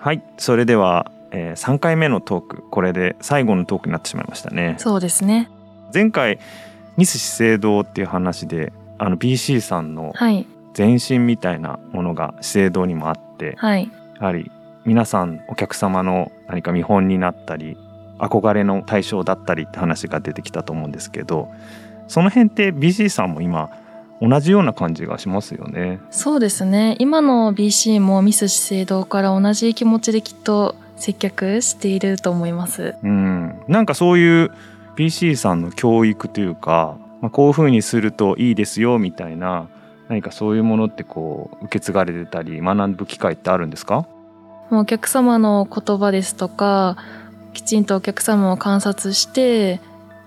はい。それでは、えー、3回目のトーク。これで最後のトークになってしまいましたね。そうですね。前回ミス資生堂っていう話であの BC さんの前身みたいなものが資生堂にもあって、はい、やはり皆さんお客様の何か見本になったり憧れの対象だったりって話が出てきたと思うんですけどその辺って BC さんも今同じような感じがしますよね。そうですね今の BC もミス資生堂から同じ気持ちできっと接客していると思います。うん、なんかそういう BC さんの教育というか、まあ、こういうふうにするといいですよみたいな何かそういうものってこう受け継がれてたり学ぶ機会ってあるんですか？お客様の言葉ですとかきちんとお客様を観察して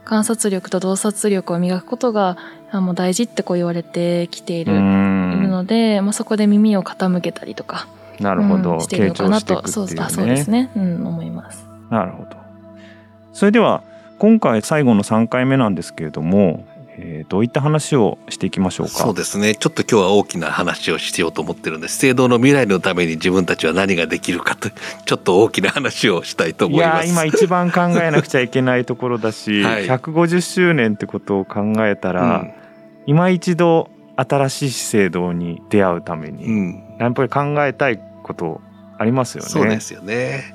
観察力と洞察力を磨くことがもう大事ってこう言われてきているいるので、まあ、そこで耳を傾けたりとかなるほど、うん、しているのかなと、ね、そうそうですね、うん、思います。なるほど。それでは今回最後の3回目なんですけれどもえー、どういった話をしていきましょうか？そうですね。ちょっと今日は大きな話をしようと思ってるんです。制度の未来のために自分たちは何ができるかとちょっと大きな話をしたいと思います。いや今一番考えなくちゃいけないところだし、はい、150周年ってことを考えたら、うん、今一度新しい制度に出会うために、うん、やっぱり考えたいことありますよね。そうですよね。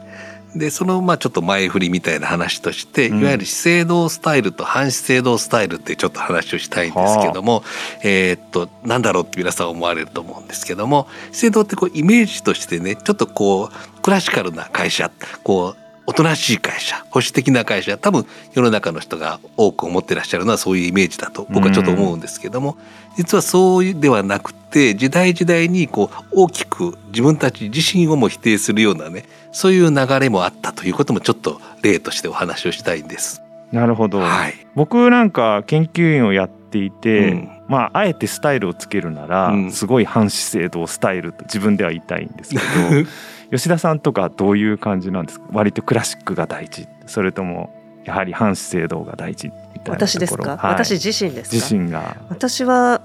でそのまあちょっと前振りみたいな話として、いわゆる資生堂スタイルと反資生堂スタイルってちょっと話をしたいんですけども、えっとなんだろうって皆さん思われると思うんですけども資生堂ってこうイメージとしてねちょっとこうクラシカルな会社こうおとなしい会社保守的な会社多分世の中の人が多く思ってらっしゃるのはそういうイメージだと僕はちょっと思うんですけども、実はそうではなくて時代時代にこう大きく自分たち自身をも否定するようなねそういう流れもあったということもちょっと例としてお話をしたいんです。なるほど、はい、僕なんか研究員をやっていて、うん、まああえてスタイルをつけるなら、うん、すごい反資生堂スタイルと自分では言いたいんですけど 吉田さんとかどういう感じなんですか？割とクラシックが大事。それともやはり反資生堂が大事みたいな私ですか、はい、私自身です自身が。私は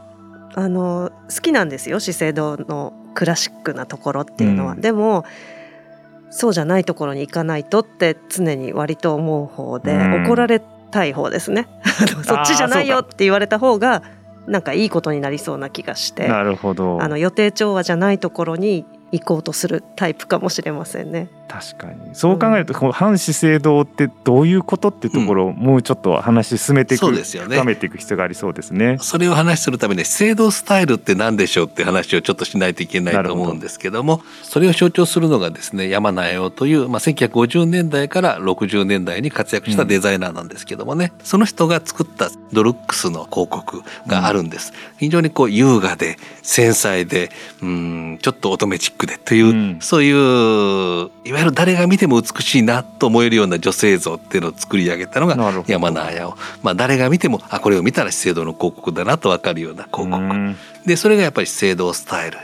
あの好きなんですよ資生堂のクラシックなところっていうのは、うん、でもそうじゃないところに行かないとって常に割と思う方で、うん、怒られたい方ですね。そっちじゃないよって言われた方がなんかいいことになりそうな気がして。なるほど。あの予定調和じゃないところに行こうとするタイプかもしれませんね。確かに。そう考えると、この反資生堂ってどういうことってところをもうちょっと話進めていく、うんね、深めていく必要がありそうですね。それを話するために資生堂スタイルって何でしょうって話をちょっとしないといけないと思うんですけどもそれを象徴するのがですね山名洋という、まあ、1950年代から60年代に活躍したデザイナーなんですけどもね、うん、その人が作ったドルックスの広告があるんです。うん、非常にこう優雅で繊細でうんちょっと乙女チックでという、うん、そういういわゆる誰が見ても美しいなと思えるような女性像っていうのを作り上げたのが山名綾を、まあ、誰が見てもあこれを見たら資生堂の広告だなと分かるような広告、うん、でそれがやっぱり資生堂スタイル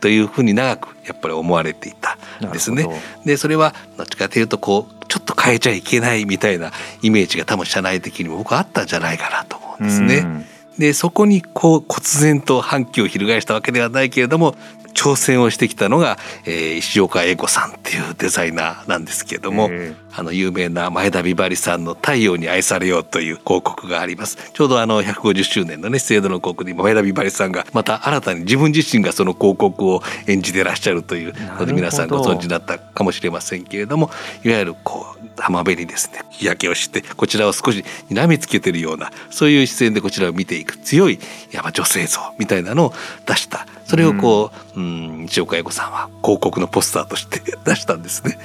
というふうに長くやっぱり思われていたんですね。でそれはどっちかというとこうちょっと変えちゃいけないみたいなイメージが多分社内的にも僕はあったんじゃないかなと思うんですね。うんでそこにこう忽然と反旗を翻したわけではないけれども挑戦をしてきたのが、えー、石岡英子さんっていうデザイナーなんですけれども、あの有名な前田美波里さんの「太陽に愛されよう」という広告があります。ちょうどあの150周年のね制度の広告に前田美波里さんがまた新たに自分自身がその広告を演じてらっしゃるというので皆さんご存知だったかもしれませんけれどもいわゆるこう浜辺にですね日焼けをしてこちらを少し睨みつけてるようなそういう視線でこちらを見ていく強いや女性像みたいなのを出したそれをこう、うん、西岡英子さんは広告のポスターとして 出したんですね。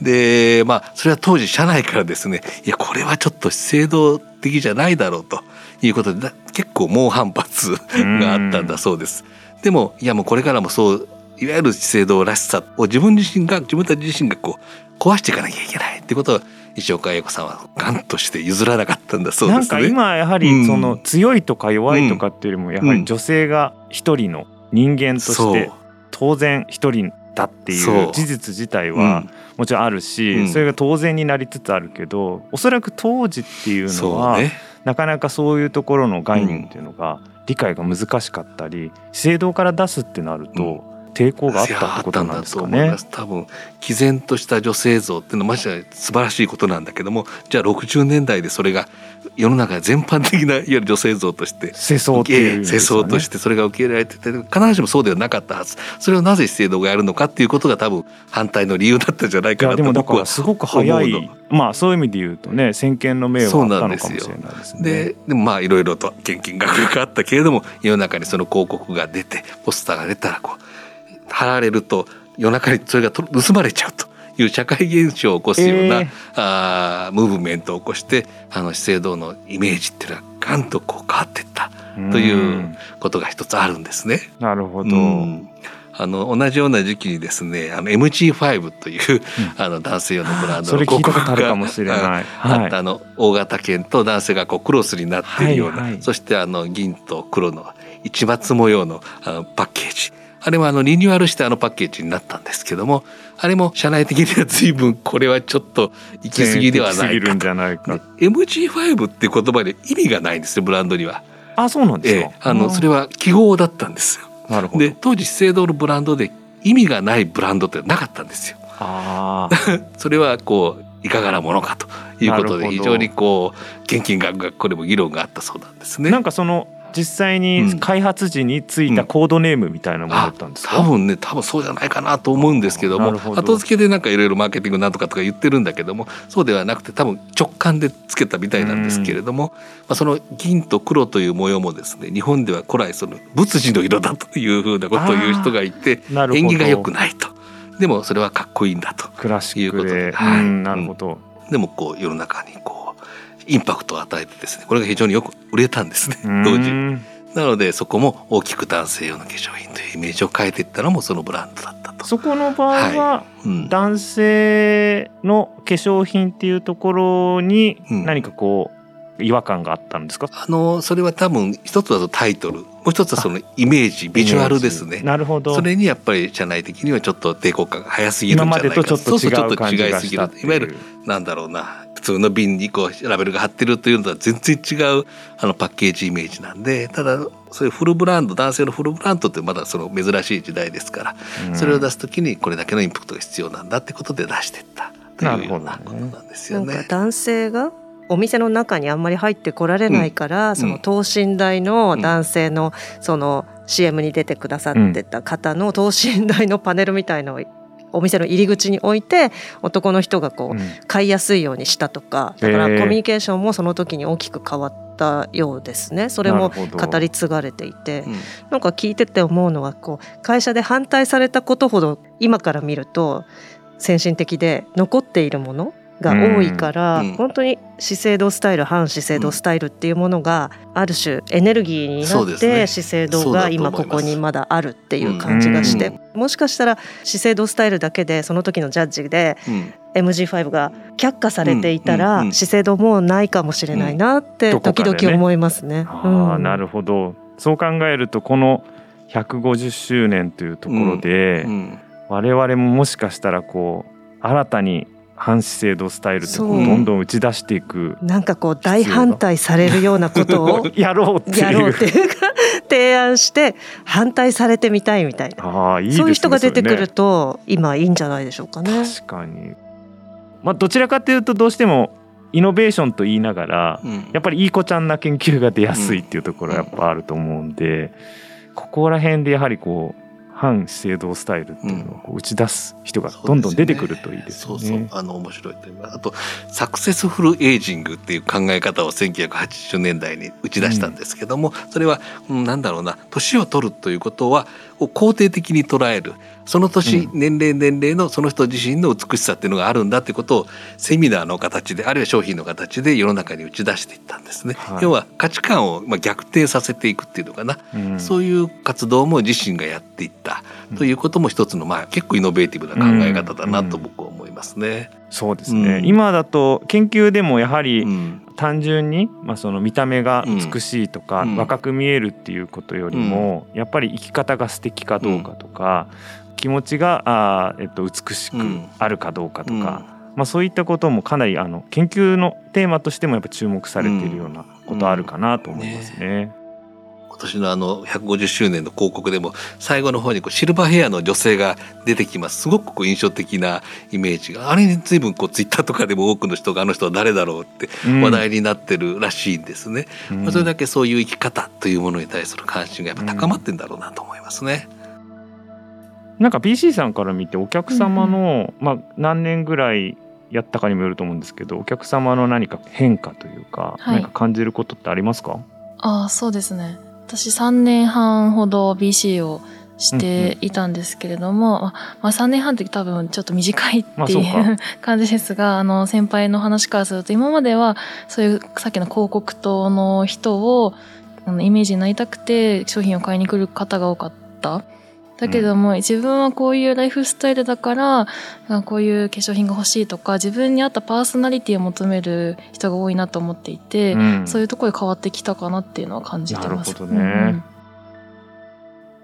でまあそれは当時社内からですねいやこれはちょっと制度的じゃないだろうということで結構猛反発 があったんだそうです。でもいやもうこれからもそういわゆる制度らしさを自分自身が自分たち自身がこう壊していかなきゃいけないってことを石岡英子さんはガンとして譲らなかったんだそうですね。なんか今やはりその強いとか弱いとかっていうよりもやはり女性が一人の人間として当然一人だっていう事実自体はもちろんあるし、それが当然になりつつあるけどおそらく当時っていうのは、なかなかそういうところの概念っていうのが理解が難しかったり資生堂から出すってなると、抵抗があったってことなんですかね。多分毅然とした女性像っていうのはまじ素晴らしいことなんだけどもじゃあ60年代でそれが世の中全般的ないわゆる女性像として世相っていう、ね、世相としてそれが受け入れられてて必ずしもそうではなかったはず。それをなぜ資生堂がやるのかっていうことが多分反対の理由だったんじゃないかなと僕はすごく早いまあそういう意味で言うとね先見の明はあったのかもしれないですね。ででもまあいろいろと献金額があったけれども世の中にその広告が出てポスターが出たらこう貼られると夜中にそれが盗まれちゃうと。いう社会現象を起こすような、えー、あムーブメントを起こしてあの資生堂のイメージっていうのはガンとこう変わっていったということが一つあるんですね。なるほど、うん。あの同じような時期にですねあの MG5 という、うん、あの男性用のブランドの広告があったあの大型犬と男性がこうクロスになっているような、はいはい、そしてあの銀と黒の市松模様のあのパッケージあれはあのリニューアルしてあのパッケージになったんですけどもあれも社内的には随分これはちょっと行き過ぎではないかと。ないか MG5 っていう言葉で意味がないんですよブランドには。あそうなんですか、ええ、あのそれは記号だったんですよ。なるほどで当時資生堂のブランドで意味がないブランドってなかったんですよ。あ それはこういかがなものかということで非常にこう献金額がこれも議論があったそうなんですね。なんかその実際に開発時についたコードネームみたいなものだったんですか、うんうん、多分ね多分そうじゃないかなと思うんですけども。後付けでなんかいろいろマーケティングなんとかとか言ってるんだけどもそうではなくて多分直感でつけたみたいなんですけれども、まあ、その銀と黒という模様もですね日本では古来その仏事の色だというふうなことを言う人がいて縁起が良くないと。でもそれはかっこいいんだとクラシックで、はい、なるほど、でもこう世の中にこうインパクトを与えてですねこれが非常によく売れたんですね当時。なのでそこも大きく男性用の化粧品というイメージを変えていったのもそのブランドだったと。そこの場合は、男性の化粧品っていうところに何かこう、違和感があったんですか？あのそれは多分一つはタイトルもう一つはそのイメージビジュアルですね。なるほど。それにやっぱり社内的にはちょっと抵抗感が早すぎるんじゃないか。今までとちょっと違うすぎるいわゆるなんだろうな普通の瓶にこうラベルが貼ってるというのとは全然違うあのパッケージイメージなんでただそういうフルブランド男性のフルブランドってまだその珍しい時代ですから、それを出す時にこれだけのインパクトが必要なんだってことで出していったというようなことなんですよね。男性がお店の中にあんまり入ってこられないから、うん、その等身大の男性のその CM に出てくださってた方の等身大のパネルみたいのをお店の入り口に置いて男の人がこう買いやすいようにしたとかだからコミュニケーションもその時に大きく変わったようですね。それも語り継がれていてなんか聞いてて思うのはこう会社で反対されたことほど今から見ると先進的で残っているものが多いから、うん、本当に資生堂スタイル反資生堂スタイルっていうものがある種エネルギーになって、ね、資生堂が今ここにまだあるっていう感じがして、もしかしたら資生堂スタイルだけでその時のジャッジで、MG5 が却下されていたら、資生堂もうないかもしれないなって時々思いますね。ね。あなるほど。そう考えるとこの150周年というところで、うん。うん、我々ももしかしたらこう新たに反資生堂スタイルってどんどん打ち出していくなんかこう大反対されるようなことをやろうっていう。か提案して反対されてみたいみたいな。あいい、ね、そういう人が出てくると、今いいんじゃないでしょうかね。確かに、まあ、どちらかというとどうしてもイノベーションと言いながら、うん、やっぱりいい子ちゃんな研究が出やすいっていうところはやっぱあると思うんで、うん、ここら辺でやはりこう反資生堂スタイルっていうのを打ち出す人がどんどん出てくるといいですね。そう、ね、そうあの面白い。あとサクセスフルエイジングっていう考え方を1980年代に打ち出したんですけども、うん、それは、うん、なんだろうな年を取るということはを肯定的に捉える。その年、うん、年齢年齢のその人自身の美しさっていうのがあるんだってことをセミナーの形であるいは商品の形で世の中に打ち出していったんですね。はい、要は価値観をまあ逆転させていくっていうのかな、うん、そういう活動も自身がやっていった。ということも一つのまあ結構イノベーティブな考え方だなと僕は思いますね。そうですね、今だと研究でもやはり、単純に、まあ、その見た目が美しいとか、若く見えるっていうことよりも、やっぱり生き方が素敵かどうかとか、気持ちがあ、えっと、美しくあるかどうかとか、まあ、そういったこともかなりあの研究のテーマとしてもやっぱ注目されているようなことあるかなと思いますね。今年のあの150周年の広告でも最後の方にこうシルバーヘアの女性が出てきます。すごくこう印象的なイメージが。あれに随分こうツイッターとかでも多くの人があの人は誰だろうって話題になってるらしいんですね、うん、まあ、それだけそういう生き方というものに対する関心がやっぱ高まってんだろうなと思いますね。うん、なんか BC さんから見てお客様の、うん、まあ、何年ぐらいやったかにもよると思うんですけどお客様の何か変化というか、はい、何か感じることってありますか？あそうですね私3年半ほど BC をしていたんですけれども、うんうん、まあ、3年半って多分ちょっと短いっていう、感じですがあの先輩の話からすると今まではそういうさっきの広告塔の人をあのイメージになりたくて商品を買いに来る方が多かった。だけども、うん、自分はこういうライフスタイルだからこういう化粧品が欲しいとか自分に合ったパーソナリティを求める人が多いなと思っていて、うん、そういうところで変わってきたかなっていうのは感じてます。なるほどね、うん、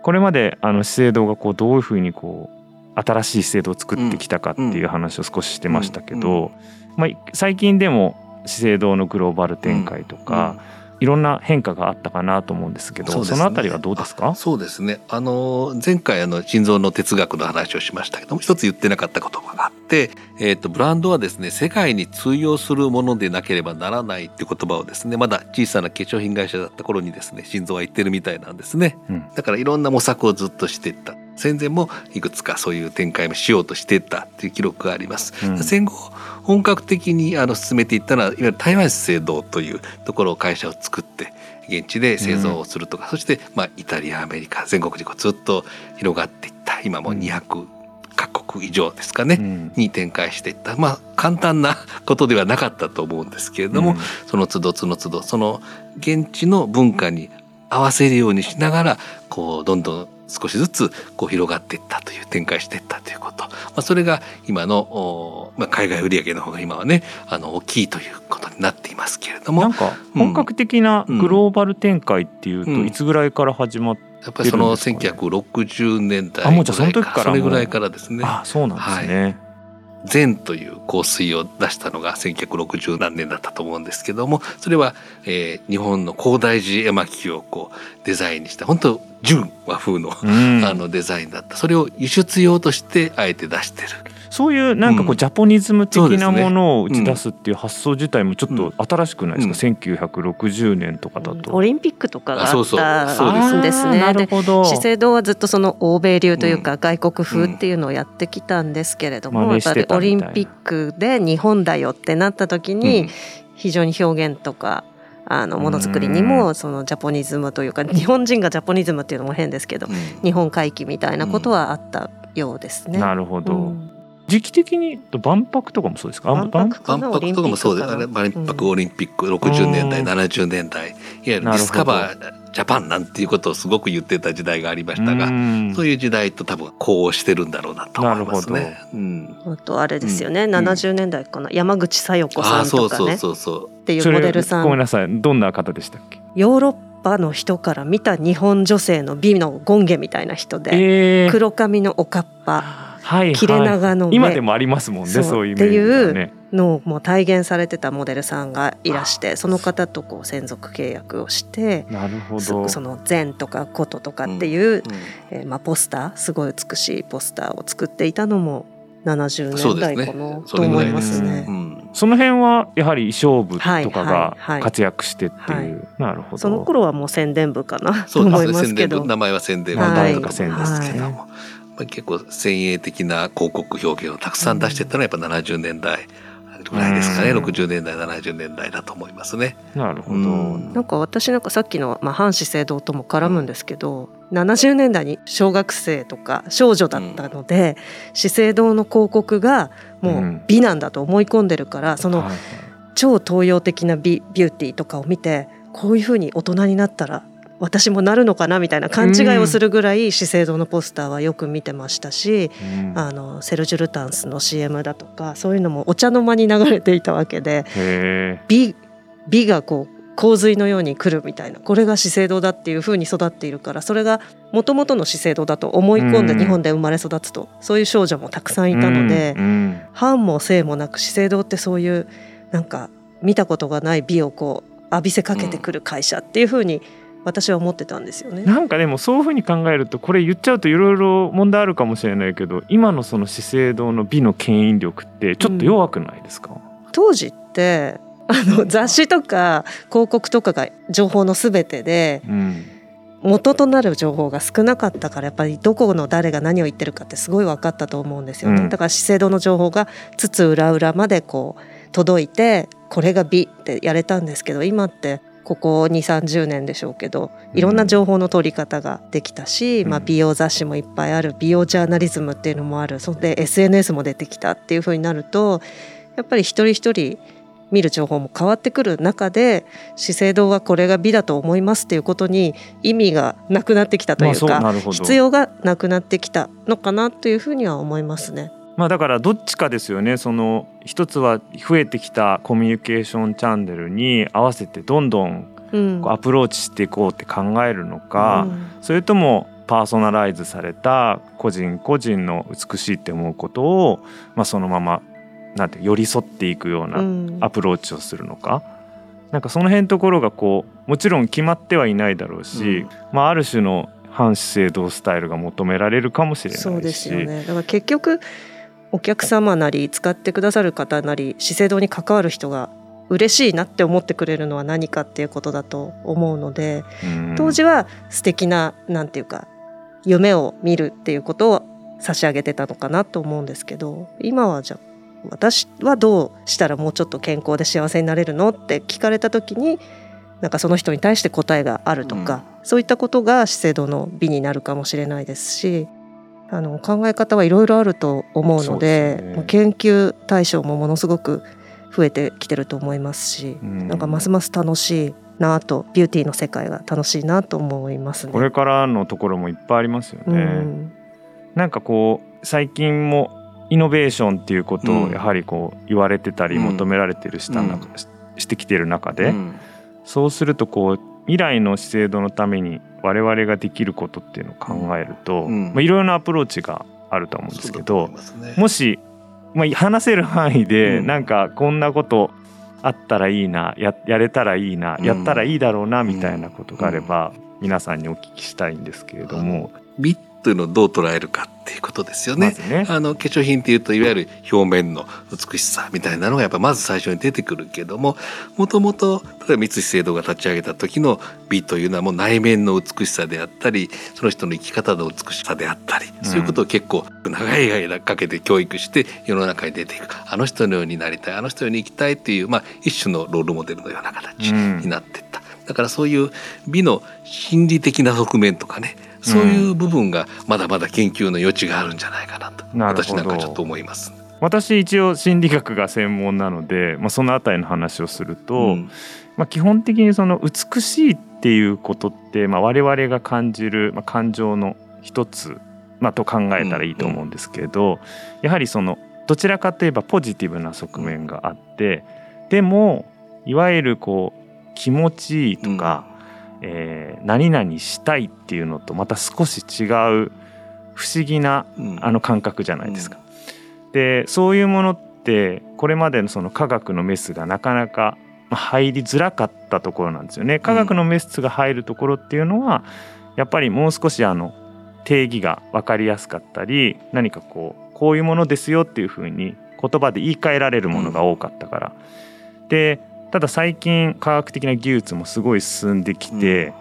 これまであの資生堂がこうどういうふうにこう新しい資生堂を作ってきたかっていう話を少ししてましたけど、まあ、最近でも資生堂のグローバル展開とか、いろんな変化があったかなと思うんですけどそ、ね,、のあたりはどうですか？そうですね。あの前回あの心臓の哲学の話をしましたけども一つ言ってなかった言葉があって、えーと、ブランドはですね世界に通用するものでなければならないっていう言葉をですねまだ小さな化粧品会社だった頃にですね心臓は言ってるみたいなんですね、うん、だからいろんな模索をずっとしていった。戦前もいくつかそういう展開もしようとしていったっていう記録があります、うん、戦後本格的にあの進めていったのはいわゆる台湾資生堂というところを会社を作って現地で製造をするとか、うん、そしてまあイタリアアメリカ全国にこうずっと広がっていった今も200カ国以上ですかね、うん、に展開していった。まあ簡単なことではなかったと思うんですけれども、うん、その都度その都度その現地の文化に合わせるようにしながらこうどんどん少しずつこう広がっていったという展開していったということ、まあ、それが今の、まあ、海外売上の方が今はねあの大きいということになっていますけれども。なんか本格的なグローバル展開っていうといつぐらいから始まって、やっぱりその1960年代あもうじゃその時からそれぐらいからですね。あそうなんですね、はい善という香水を出したのが1960何年だったと思うんですけどもそれは、えー、日本の高大寺絵巻をこうデザインにした本当純和風の,、あのデザインだったそれを輸出用としてあえて出してる。そういうなんかこうジャポニズム的なものを打ち出すっていう発想自体もちょっと新しくないですか、うん、1960年とかだと。オリンピックとかがあったんですね。なるほど。資生堂はずっとその欧米流というか外国風っていうのをやってきたんですけれども、やっぱりオリンピックで日本だよってなった時に非常に表現とかあのものづくりにもそのジャポニズムというか日本人がジャポニズムっていうのも変ですけど、日本回帰みたいなことはあったようですね。なるほど、うん時期的に万博とかもそうですか？万博とかもそうです。ね万博オリンピック60年代、うん、70年代いわゆるディスカバージャパンなんていうことをすごく言ってた時代がありましたが、うん、そういう時代と多分こうしてるんだろうなと思いますね。うん、あとあれですよね、うん、70年代かな、山口小夜子さんとかね。っていうモデルさん。ごめんなさい。どんな方でしたっけ？ヨーロッパの人から見た日本女性の美の権下みたいな人で、えー、黒髪のおかっぱ。はい、切れ長の今でもありますもんねそう。いう、ね、っていうのをもう体現されてたモデルさんがいらしてその方とこう専属契約をしてなるほど。その「善」とか「こと」とかっていう、うんうん、えー、まあ、ポスターすごい美しいポスターを作っていたのも70年代かな、ね、と思いますね。その辺はやはり衣装部とかが活躍してっていう、はい。はいはい、なるほど。その頃はもう宣伝部かなと思いますけど。名前は宣伝部。とか宣伝ですけども。結構先鋭的な広告表現をたくさん出してたのはやっぱ70年代ぐらいですかね、うん、60年代70年代だと思いますね。なるほど、うん、なんか私なんかさっきの、まあ、反資生堂とも絡むんですけど、うん、70年代に小学生とか少女だったので、うん、資生堂の広告がもう美なんだと思い込んでるから、その、超東洋的な美ビューティーとかを見てこういうふうに大人になったら私もなるのかなみたいな勘違いをするぐらい資生堂のポスターはよく見てましたし、うん、あのセルジュルタンスの CM だとかそういうのもお茶の間に流れていたわけで美美がこう洪水のように来るみたいなこれが資生堂だっていうふうに育っているからそれがもともとの資生堂だと思い込んで日本で生まれ育つと、そういう少女もたくさんいたので、反も性もなく資生堂ってそういうなんか見たことがない美をこう浴びせかけてくる会社っていうふうに私は思ってたんですよね。なんかでもそういうふうに考えるとこれ言っちゃうといろいろ問題あるかもしれないけど今のその資生堂の美の牽引力ってちょっと弱くないですか、うん、当時ってあの 雑誌とか広告とかが情報の全てで、うん、元となる情報が少なかったからやっぱりどこの誰が何を言ってるかってすごい分かったと思うんですよね、うん、だから資生堂の情報がつつ裏裏までこう届いてこれが美ってやれたんですけど今ってここ2 3 0年でしょうけどいろんな情報の取り方ができたし、うん、まあ、美容雑誌もいっぱいある美容ジャーナリズムっていうのもあるそんで SNS も出てきたっていうふうになるとやっぱり一人一人見る情報も変わってくる中で資生堂はこれが美だと思いますっていうことに意味がなくなってきたというか、まあ、必要がなくなってきたのかなというふうには思いますね。まあ、だからどっちかですよね。その一つは増えてきたコミュニケーションチャンネルに合わせてどんどんアプローチしていこうって考えるのか、うん、それともパーソナライズされた個人個人の美しいって思うことを、まあ、そのままなんて寄り添っていくようなアプローチをするのか、うん、なんかその辺のところがこうもちろん決まってはいないだろうし、うん、まあ、ある種の反資生堂スタイルが求められるかもしれないし。そうですよね。だから結局お客様なり使ってくださる方なり資生堂に関わる人が嬉しいなって思ってくれるのは何かっていうことだと思うので、当時は素敵ななんていうか夢を見るっていうことを差し上げてたのかなと思うんですけど今はじゃあ私はどうしたらもうちょっと健康で幸せになれるのって聞かれた時になんかその人に対して答えがあるとか、うん、そういったことが資生堂の美になるかもしれないですしあの考え方はいろいろあると思うので、ね、研究対象もものすごく増えてきてると思いますし、うん、なんかますます楽しいなとビューティーの世界が楽しいなと思いますね。これからのところもいっぱいありますよね。うん、なんかこう最近もイノベーションっていうことをやはりこう言われてたり求められてるした中、してきてる中で、そうするとこう未来の資生堂のために我々ができることっていうのを考えると、まあ、いろいろなアプローチがあると思うんですけど、もし、まあ、話せる範囲でなんかこんなことあったらいいなややれたらいいな、やったらいいだろうなみたいなことがあれば、皆さんにお聞きしたいんですけれども。美というのをどう捉えるかっていうことですよね。まねあの化粧品っていうといわゆる表面の美しさみたいなのがやっぱまず最初に出てくるけどももともと例えば三井製堂が立ち上げた時の美というのはもう内面の美しさであったりその人の生き方の美しさであったり、そういうことを結構長い間かけて教育して世の中に出ていくあの人のようになりたいあの人のように生きたいっていう、まあ、一種のロールモデルのような形になっていった。だからそういう美の心理的な側面とかねそういう部分がまだまだ研究の余地があるんじゃないかなと、私なんかちょっと思います。私一応心理学が専門なので、まあ、その辺りの話をすると、うん、まあ、基本的にその美しいっていうことって、まあ、我々が感じる、まあ、感情の一つ、まあ、と考えたらいいと思うんですけど、うんうん、やはりそのどちらかといえばポジティブな側面があってでもいわゆるこう気持ちいいとか、えー、何々したいっていうのとまた少し違う不思議な、あの感覚じゃないですか。うん、でそういうものってこれまでのその科学のメスがなかなか入りづらかったところなんですよね。科学のメスが入るところっていうのはやっぱりもう少しあの定義が分かりやすかったり何かこうこういうものですよっていうふうに言葉で言い換えられるものが多かったから。でただ最近科学的な技術もすごい進んできて、うん、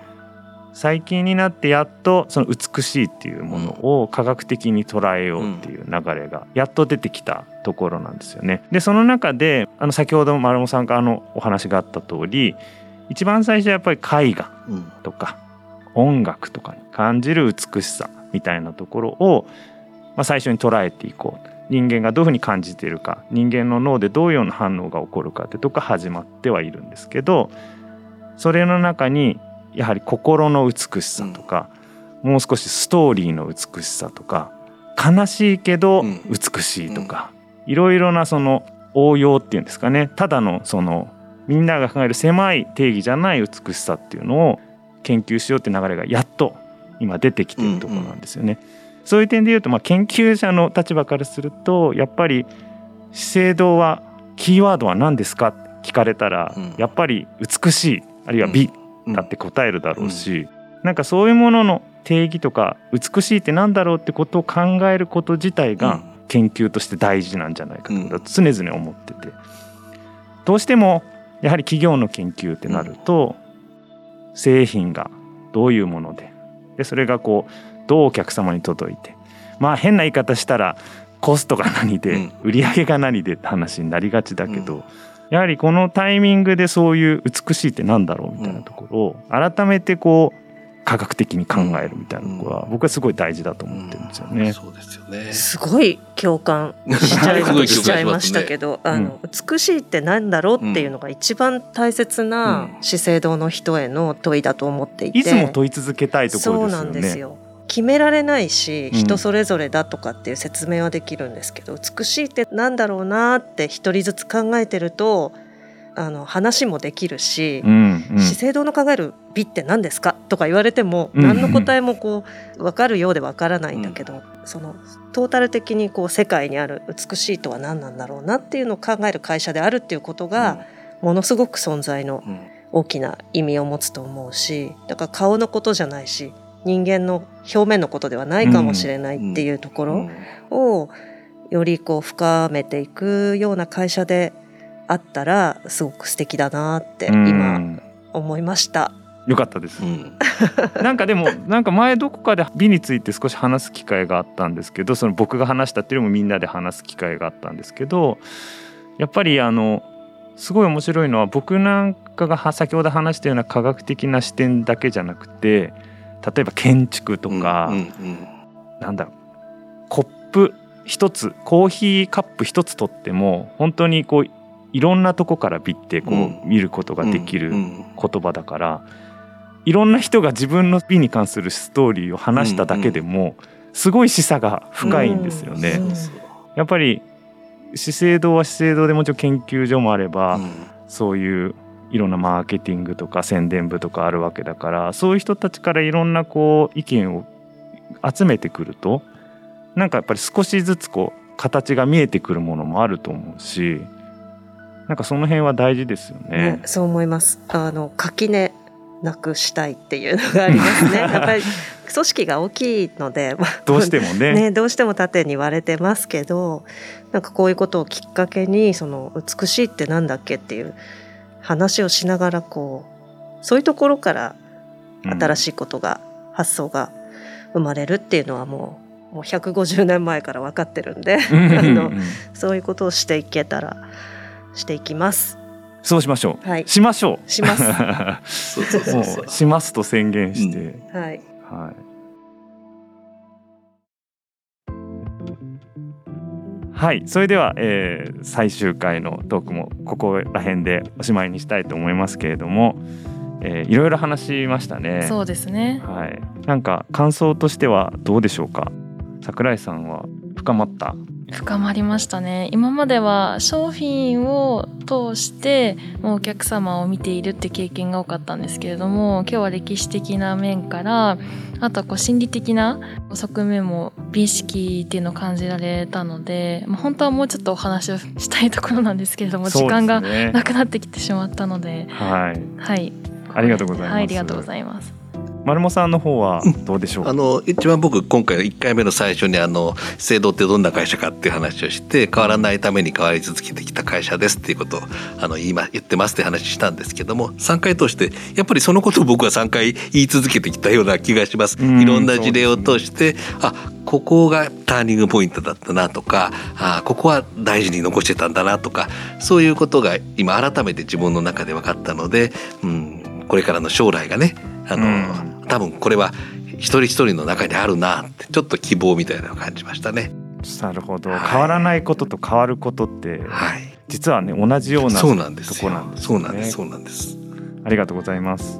最近になってやっとその美しいっていうものを科学的に捉えようっていう流れがやっと出てきたところなんですよね。でその中であの先ほど丸本さんからのお話があった通り一番最初はやっぱり絵画とか音楽とかに感じる美しさみたいなところを、まあ、最初に捉えていこう人間がどういうふうに感じているか人間の脳でどういうような反応が起こるかってとこ始まってはいるんですけどそれの中にやはり心の美しさとか、うん、もう少しストーリーの美しさとか悲しいけど美しいとか、いろいろなその応用っていうんですかね。ただのそのみんなが考える狭い定義じゃない美しさっていうのを研究しようって流れがやっと今出てきてるところなんですよね。うんうんそういう点で言うと、まあ、研究者の立場からするとやっぱり資生堂はキーワードは何ですか？って聞かれたら、うん、やっぱり美しいあるいは美っだって答えるだろうし、うん、なんかそういうものの定義とか美しいって何だろうってことを考えること自体が研究として大事なんじゃないかと常々思ってて。どうしてもやはり企業の研究ってなると製品がどういうものででそれがこうどうお客様に届いて。まあ変な言い方したらコストが何で売り上げが何でって話になりがちだけど、やはりこのタイミングでそういう美しいってなんだろうみたいなところを改めてこう科学的に考えるみたいなのは僕はすごい大事だと思ってるんですよね。そうですよね。すごい共感しちゃい しちゃいましたけど、あの美しいってなんだろうっていうのが一番大切な資生堂の人への問いだと思っていて、いつも問い続けたいところですよね。そうなんですよ。決められないし人それぞれだとかっていう説明はできるんですけど、美しいってなんだろうなって一人ずつ考えてるとあの話もできるし、うんうん、資生堂の考える美って何ですかとか言われても何の答えもこう分かるようで分からないんだけど、うん、そのトータル的にこう世界にある美しいとは何なんだろうなっていうのを考える会社であるっていうことがものすごく存在の大きな意味を持つと思うしだから顔のことじゃないし人間の表面のことではないかもしれないっていうところをよりこう深めていくような会社であったらすごく素敵だなって今思いました。よかったです、うん、なんかでもなんか前どこかで美について少し話す機会があったんですけどその僕が話したっていうよりもみんなで話す機会があったんですけどやっぱりあのすごい面白いのは僕なんかが先ほど話したような科学的な視点だけじゃなくて例えば建築とか、うんうんうん、なんだろうコップ一つコーヒーカップ一つ取っても本当にこういろんなとこから美ってこう見ることができる言葉だからいろんな人が自分の美に関するストーリーを話しただけでもすごい示唆が深いんですよね。やっぱり資生堂は資生堂でもちろん研究所もあればそういういろんなマーケティングとか宣伝部とかあるわけだからそういう人たちからいろんなこう意見を集めてくるとなんかやっぱり少しずつこう形が見えてくるものもあると思うしなんかその辺は大事ですよね。ねそう思います。あの垣根なくしたいっていうのがありますね。やっぱり組織が大きいので、どうしてもねねどうしても縦に割れてますけど、なんかこういうことをきっかけにその美しいってなんだっけっていう話をしながらこうそういうところから新しいことが、うん、発想が生まれるっていうのはもうもう150年前から分かってるんで、あのそういうことをしていけたらしていきます。そうしましょう。はい、しましょう。します。そうそうそうそうしますと宣言して。うん、はい。はい。はい、それでは、えー、最終回のトークもここら辺でおしまいにしたいと思いますけれども、えー、いろいろ話しましたね。そうですね。はい。なんか感想としてはどうでしょうか？桜井さんは深まった？深まりましたね。今までは商品を通してもうお客様を見ているって経験が多かったんですけれども今日は歴史的な面からあとはこう心理的な側面も美意識っていうのを感じられたので、まあ、本当はもうちょっとお話をしたいところなんですけれども、時間がなくなってきてしまったので。はい、はい、ありがとうございます。はい、ありがとうございます。丸茂さんの方はどうでしょう、あの一番僕今回の1回目の最初にあの制度ってどんな会社かっていう話をして変わらないために変わり続けてきた会社ですっていうことをあの今言ってますって話したんですけども3回通してやっぱりそのことを僕は3回言い続けてきたような気がします。いろんな事例を通して、ね、あここがターニングポイントだったなとかあここは大事に残してたんだなとかそういうことが今改めて自分の中で分かったので、うん、これからの将来がねあの、うん。多分これは一人一人の中にあるなってちょっと希望みたいなのを感じましたね。なるほど、はい、変わらないことと変わることって、はい、実はね同じようなそうなんですとこなんです、ね、そうなんですそうなんです。ありがとうございます。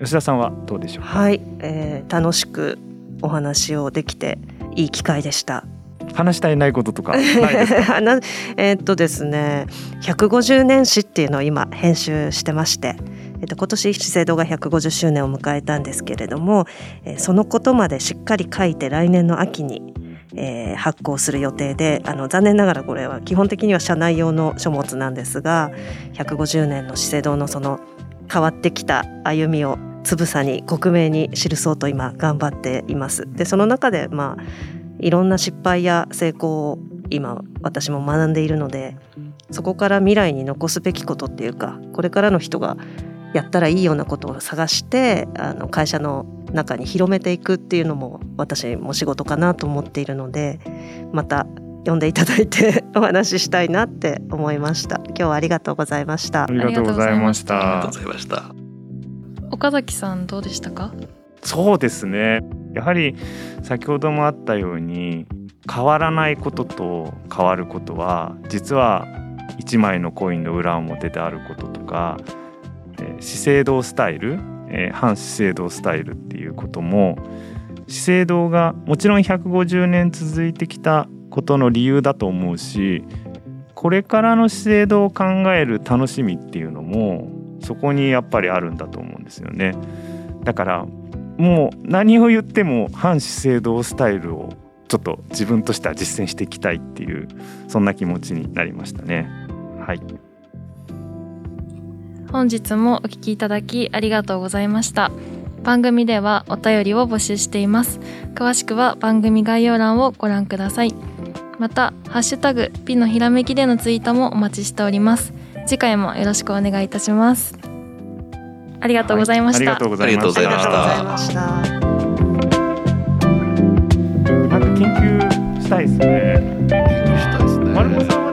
吉田さんはどうでしょうはい、えー、楽しくお話をできていい機会でした。話したいないこととかないですか？えっとですね150年史っていうのを今編集してましてえっと、今年資生堂が150周年を迎えたんですけれども、え、そのことまでしっかり書いて来年の秋に、えー、発行する予定であの残念ながらこれは基本的には社内用の書物なんですが150年の資生堂のその変わってきた歩みをつぶさに克明に記そうと今頑張っています。でその中でまあいろんな失敗や成功を今私も学んでいるのでそこから未来に残すべきことっていうかこれからの人がやったらいいようなことを探してあの会社の中に広めていくっていうのも私も仕事かなと思っているのでまた呼んでいただいて お話ししたいなって思いました。今日はありがとうございました。ありがとうございました。ありがとうございました。岡崎さんどうでしたか？そうですね。やはり先ほどもあったように変わらないことと変わることは実は1枚のコインの裏表であることとか、えー、資生堂スタイル、えー、反資生堂スタイルっていうことも資生堂がもちろん150年続いてきたことの理由だと思うしこれからの資生堂を考える楽しみっていうのもそこにやっぱりあるんだと思うんですよね。だからもう何を言っても反資生堂スタイルをちょっと自分としては実践していきたいっていうそんな気持ちになりましたね。はい。本日もお聞きいただきありがとうございました。番組ではお便りを募集しています。詳しくは番組概要欄をご覧ください。また、ハッシュタグ、ピのひらめきでのツイートもお待ちしております。次回もよろしくお願いいたします。ありがとうございました。はい、ありがとうございました。なんか研究したいですね。研究したいですね。